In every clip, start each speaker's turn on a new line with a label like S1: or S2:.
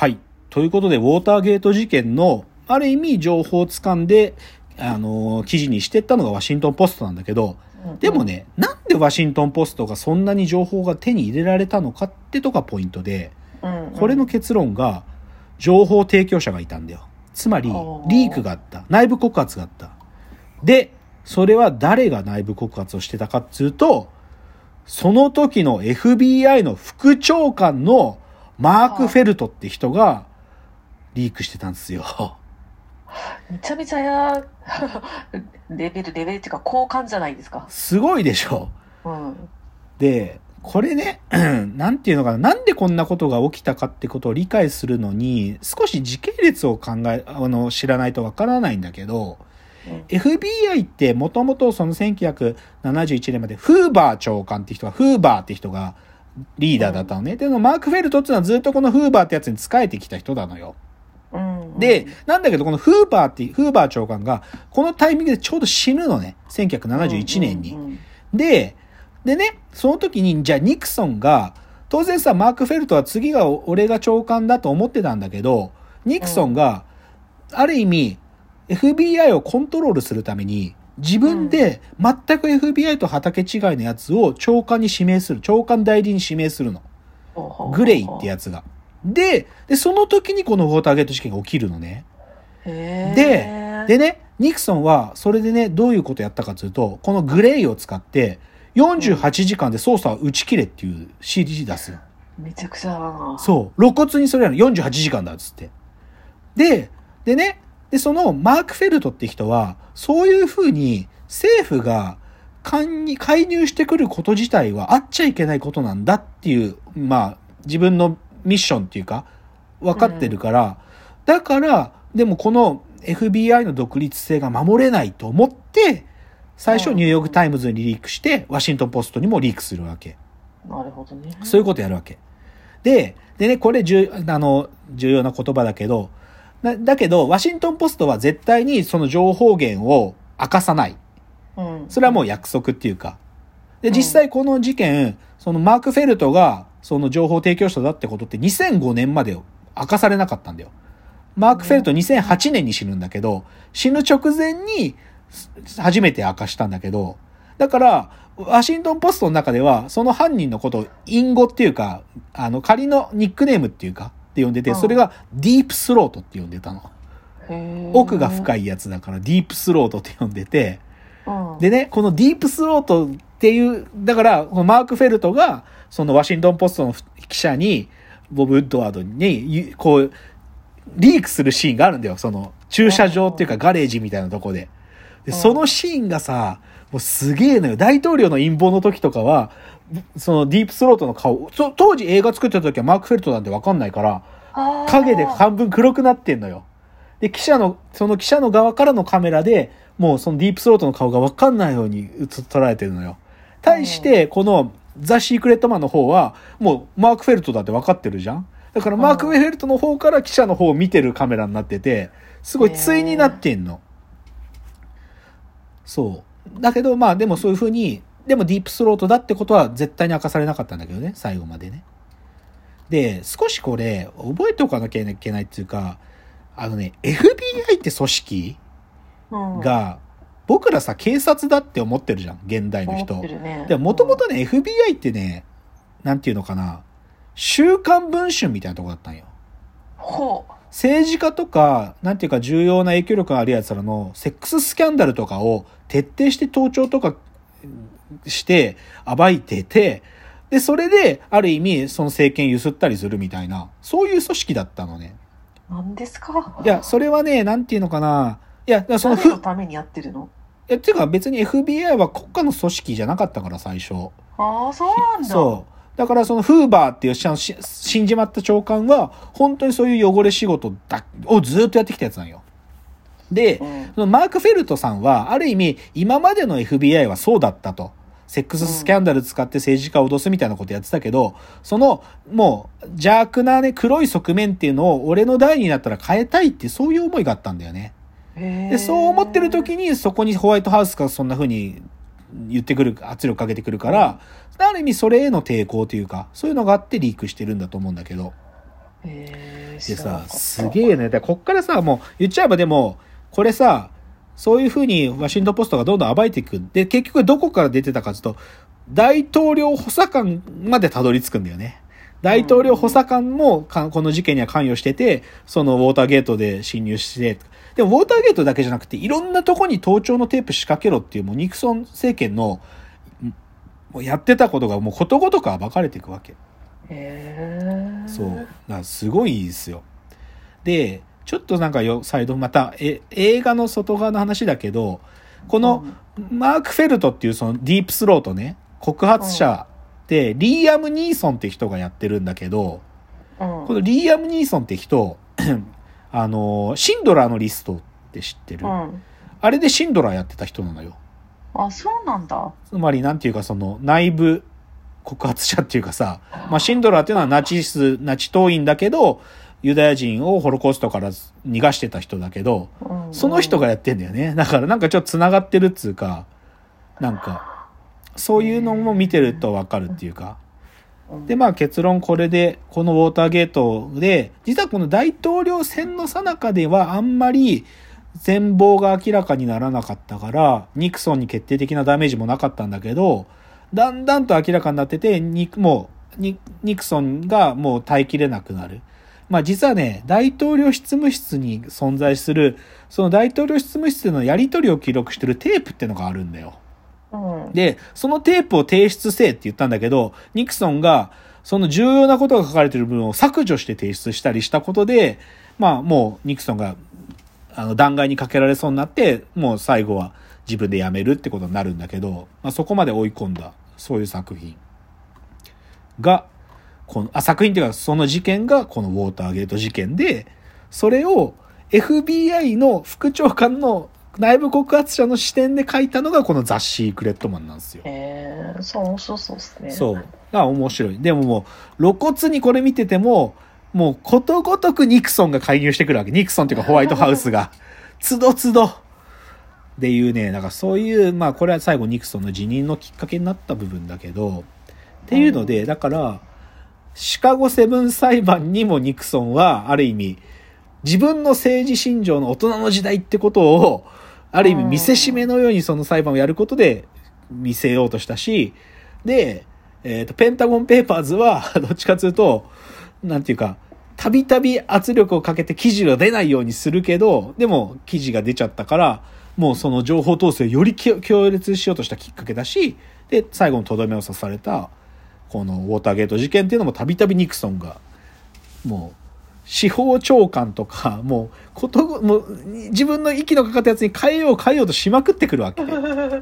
S1: はい。ということで、ウォーターゲート事件の、ある意味情報をつかんで、あのー記事にしてったのがワシントンポストなんだけど、でもね、なんでワシントンポストがそんなに情報が手に入れられたのかってとがポイントで、これの結論が、情報提供者がいたんだよ。つまりリークがあった。内部告発があった。で、それは誰が内部告発をしてたかっつうと、その時の FBI の副長官のマーク・フェルトって人がリークしてたんですよ。
S2: めちゃめちゃや レベルレベルっていうか高感じゃないですか。
S1: すごいでしょ。
S2: うん。
S1: で、これね、なんていうのかな、なんでこんなことが起きたかってことを理解するのに、少し時系列を考え、あの、知らないとわからないんだけど、
S2: うん
S1: FBI ってもともとその1971年までフーバー長官って人が、フーバーって人がリーダーだったのね。でもマーク・フェルトっていうのはずっとこのフーバーってやつに仕えてきた人なのよ。
S2: うん、
S1: で、なんだけどこのフーバーって、フーバー長官がこのタイミングでちょうど死ぬのね。1971年に。
S2: うんうん
S1: で、でね、その時に、じゃあニクソンが、当然さ、マーク・フェルトは次が俺が長官だと思ってたんだけど、ニクソンが、ある意味、FBI をコントロールするために、自分で全く FBI と畑違いのやつを長官に指名する。長官代理に指名するの。グレイってやつが。で、で、その時にこのウォーターゲート事件が起きるのね。で、でね、ニクソンは、それでね、どういうことやったかというと、このグレイを使って、48時間で捜査を打ち切れっていう指示出すの。
S2: めちゃくちゃだな。
S1: そう。露骨にそれやるの48時間だっつって。で、でね、で、そのマーク・フェルトって人は、そういうふうに政府が介に介入してくること自体はあっちゃいけないことなんだっていう、まあ、自分のミッションっていうか、分かってるから、だから、でもこの FBI の独立性が守れないと思って、最初
S2: うん
S1: ニューヨークタイムズにリークして、ワシントンポストにもリークするわけ。
S2: なるほどね。
S1: そういうことやるわけ。で、でね、これ重、あの、重要な言葉だけど、だだけど、ワシントンポストは絶対にその情報源を明かさない。
S2: うん。
S1: それはもう約束っていうか。で、
S2: うん
S1: 実際この事件、そのマーク・フェルトがその情報提供者だってことって2005年まで明かされなかったんだよ。マーク・フェルト2008年に死ぬんだけど、死ぬ直前にす初めて明かしたんだけど、だから、ワシントンポストの中では、その犯人のことを隠語っていうか、あの、仮のニックネームっていうか、って呼んでて、
S2: うん
S1: それがディープスロートって呼んでたの。奥が深
S2: い。
S1: いやつだからディープスロートって呼んでて、
S2: うん、
S1: でね、このディープスロートっていう、だから、マーク・フェルトが、そのワシントン・ポストの記者に、ボブ・ウッドワードにこう、リークするシーンがあるんだよ。その、駐車場っていうかガレージみたいなとこで。で、
S2: うん
S1: そのシーンがさ、もうすげえのよ。大統領の陰謀の時とかは、そのディープスロートの顔、そ当時映画作ってた時はマーク・フェルトなんてわかんないから、影で半分黒くなってんのよ。で、記者の、その記者の側からのカメラで、もうそのディープスロートの顔がわかんないように映っ捉えてるのよ。対して、このザ・シークレットマンの方は、もうマーク・フェルトだってわかってるじゃんだからマーク・フェルトの方から記者の方を見てるカメラになってて、すごい対になってんの。そう。だけど、まあでもそういうふうに、でもディープスロートだってことは絶対に明かされなかったんだけどね、最後までね。で、少しこれ、覚えておかなきゃいけないっていうか、あのね、FBI って組織
S2: うん、
S1: が、僕らさ、警察だって思ってるじゃん、現代の人
S2: ね。
S1: でも、もともとね、FBI ってね、なんていうのかな、週刊文春みたいなとこだったんよ。
S2: ほう。
S1: 政治家とか、なんていうか重要な影響力がある奴らのセックススキャンダルとかを徹底して盗聴とかして暴いてて、で、それで、ある意味、その政権揺すったりするみたいな、そういう組織だったのね。
S2: 何ですか？
S1: いや、それはね、なんていうのかな。いや、そのふ、
S2: 誰の
S1: い
S2: ためにやってるの？
S1: や、っていうか別に FBI は国家の組織じゃなかったから、最初。
S2: ああ、そうなんだ。
S1: そう。だからそのフーバーっていう死んじまった長官は、本当にそういう汚れ仕事だをずっとやってきたやつなんよ。で、
S2: うん。
S1: そのマーク・フェルトさんは、ある意味、今までの FBI はそうだったと。セックススキャンダル使って政治家を脅すみたいなことやってたけど、その、もう、邪悪なね、黒い側面っていうのを俺の代になったら変えたいってそういう思いがあったんだよね。で、そう思ってる時に、そこにホワイトハウスがそんな風に言ってくる、圧力かけてくるから、ある意味それへの抵抗というか、そういうのがあってリークしてるんだと思うんだけど。
S2: へ
S1: でさ、すげえね。で、こっからさ、もう言っちゃえばでも、これさ、そういうふうにワシントンポストがどんどん暴いていく。で、結局どこから出てたかというと、大統領補佐官までたどり着くんだよね。大統領補佐官もかこの事件には関与してて、そのウォーターゲートで侵入して、でもウォーターゲートだけじゃなくて、いろんなとこに盗聴のテープ仕掛けろっていう、もうニクソン政権の、もうやってたことがもうことごとく暴かれていくわけ。
S2: へえ。
S1: そう。だからすごいですよ。で、ちょっとなんかよ、再度また、え、映画の外側の話だけど、この、マーク・フェルトっていうそのディープスロートね、告発者で、リーアム・ニーソンって人がやってるんだけど、
S2: うん、
S1: このリーアム・ニーソンって人、あの、シンドラーのリストって知ってる、
S2: うん。
S1: あれでシンドラーやってた人なのよ。
S2: あ、そうなんだ。
S1: つまりなんていうかその内部告発者っていうかさ、まあ、シンドラーっていうのはナチス、ナチ党員だけど、ユダヤ人をホロコーストから逃がしてた人だけど、
S2: うん
S1: その人がやってんだよね。だからなんかちょっと繋がってるっつうか、なんか、そういうのも見てるとわかるっていうか。
S2: うん
S1: で、まあ結論これで、このウォーターゲートで、実はこの大統領選の最中ではあんまり全貌が明らかにならなかったから、ニクソンに決定的なダメージもなかったんだけど、だんだんと明らかになってて、ニもう、ニニクソンがもう耐えきれなくなる。まあ実はね、大統領執務室に存在する、その大統領執務室でのやり取りを記録してるテープってのがあるんだよ。
S2: うん。
S1: で、そのテープを提出せえって言ったんだけど、ニクソンが、その重要なことが書かれてる部分を削除して提出したりしたことで、まあもうニクソンが、あの、弾劾にかけられそうになって、もう最後は自分で辞めるってことになるんだけど、まあそこまで追い込んだ、そういう作品が、この、あ、作品っていうかその事件がこのウォーターゲート事件で、それを FBI の副長官の内部告発者の視点で書いたのがこのザ・シークレットマンなんですよ。
S2: へえ、そう、面白そうですね。
S1: そう。だから面白い。でももう、露骨にこれ見てても、もうことごとくニクソンが介入してくるわけ。ニクソンっていうかホワイトハウスが。つどつど。っていうね、なんかそういう、まあこれは最後ニクソンの辞任のきっかけになった部分だけど、っていうので、だから、シカゴセブン裁判にもニクソンは、ある意味、自分の政治信条の大人の時代ってことを、ある意味見せしめのようにその裁判をやることで見せようとしたし、で、えっ、と、ペンタゴンペーパーズは、どっちかというと、なんていうか、たびたび圧力をかけて記事が出ないようにするけど、でも記事が出ちゃったから、もうその情報統制をより強強烈しようとしたきっかけだし、で、最後のとどめを刺された、このウォーターゲート事件っていうのもたびたびニクソンが、もう、司法長官とか、もう、ことご、もう、自分の息のかかったやつに変えよう変えようとしまくってくるわけ。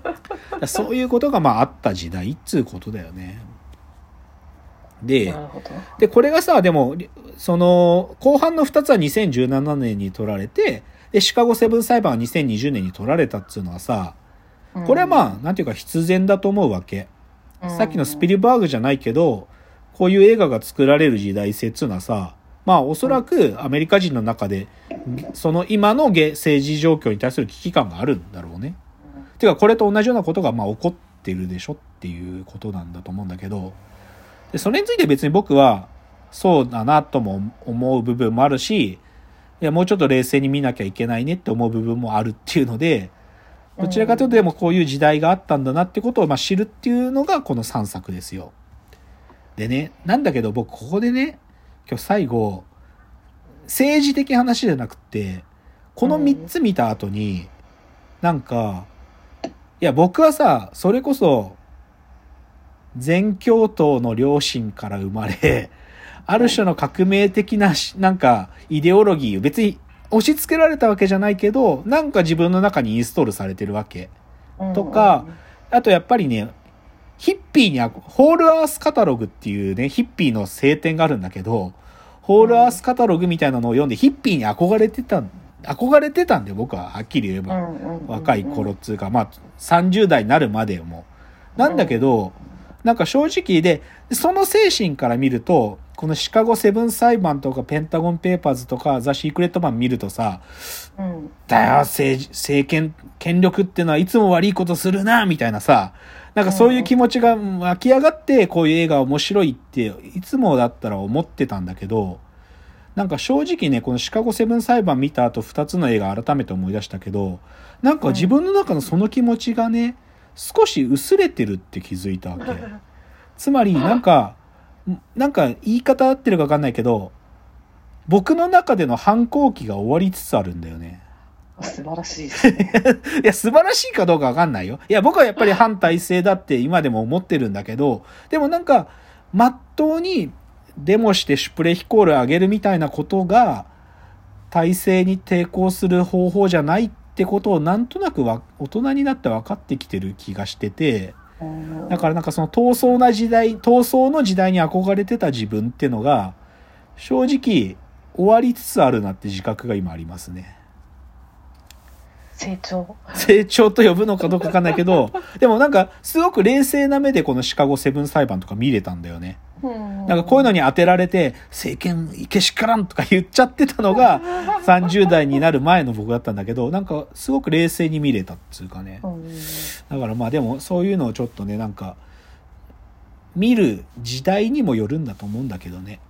S1: そういうことがまああった時代っつうことだよね。で。で、これがさ、でも、その、後半の2つは2017年に取られて、で、シカゴセブン裁判は2020年に取られたっつうのはさ、これはまあ、なんていうか必然だと思うわけ。さっきのスピルバーグじゃないけど、こういう映画が作られる時代性っていうのはさ、まあおそらくアメリカ人の中で、その今の政治状況に対する危機感があるんだろうね。てかこれと同じようなことがまあ起こってるでしょっていうことなんだと思うんだけど、でそれについて別に僕はそうだなとも思う部分もあるし、いやもうちょっと冷静に見なきゃいけないねって思う部分もあるっていうので、どちらかというとでもこういう時代があったんだなってことをま知るっていうのがこの3作ですよ。でね、なんだけど僕ここでね、今日最後、政治的話じゃなくて、この3つ見た後に、なんか、いや僕はさ、それこそ、全教徒の両親から生まれ、ある種の革命的な、なんか、イデオロギー別に押し付けられたわけじゃないけど、なんか自分の中にインストールされてるわけ。とか、あとやっぱりね、ヒッピーにホールアースカタログっていうね、ヒッピーの聖典があるんだけど、ホールアースカタログみたいなのを読んで、ヒッピーに憧れてた、憧れてたんだよ、僕は、はっきり言えば。若い頃っつうか、まあ、30代になるまでも。なんだけど、なんか正直で、その精神から見ると、このシカゴセブン裁判とかペンタゴンペーパーズとかザ・シークレットマン見るとさ、
S2: うん。
S1: だよ、政治、政権、権力ってのはいつも悪いことするな、みたいなさ、なんかそういう気持ちが湧き上がって、こういう映画面白いって、いつもだったら思ってたんだけど、なんか正直ね、このシカゴセブン裁判見た後2つの映画改めて思い出したけど、なんか自分の中のその気持ちがね、少し薄れてるって気づいたわけ。つまり、なんか、なんか言い方合ってるか分かんないけど、僕の中での反抗期が終わりつつあるんだよね。
S2: 素晴らしいね。
S1: いや、素晴らしいかどうかわかんないよ。いや、僕はやっぱり反体制だって今でも思ってるんだけど、でもなんか、まっとうにデモしてシュプレヒコール上げるみたいなことが、体制に抵抗する方法じゃないってことをなんとなくわ大人になって分かってきてる気がしてて、
S2: うん
S1: だからなんかその闘争な時代、闘争の時代に憧れてた自分っていうのが、正直終わりつつあるなって自覚が今ありますね。
S2: 成長。
S1: 成長と呼ぶのかどうかわかんないけど、でもなんか、すごく冷静な目でこのシカゴセブン裁判とか見れたんだよね。
S2: な
S1: なんかこういうのに当てられて、政権いけしからんとか言っちゃってたのが、30代になる前の僕だったんだけど、なんかすごく冷静に見れたっていうかね。だからまあでもそういうのをちょっとね、なんか、見る時代にもよるんだと思うんだけどね。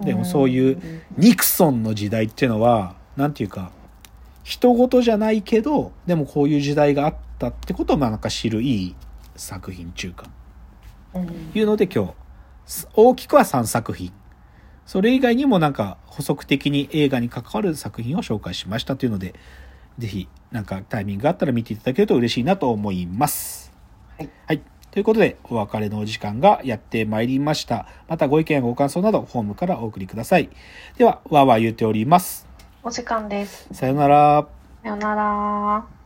S1: でもそういうニクソンの時代っていうのは、なんていうか、人事じゃないけど、でもこういう時代があったってことをまあなんか知るいい作品中か。いうので今日、す大きくは3作品。それ以外にもなんか補足的に映画に関わる作品を紹介しましたというので、ぜひなんかタイミングがあったら見ていただけると嬉しいなと思います。
S2: はい。
S1: はい。ということで、お別れのお時間がやってまいりました。またご意見やご感想など、フォームからお送りください。では、わーわー言うております。
S2: お時間です。
S1: さよなら。
S2: さよなら。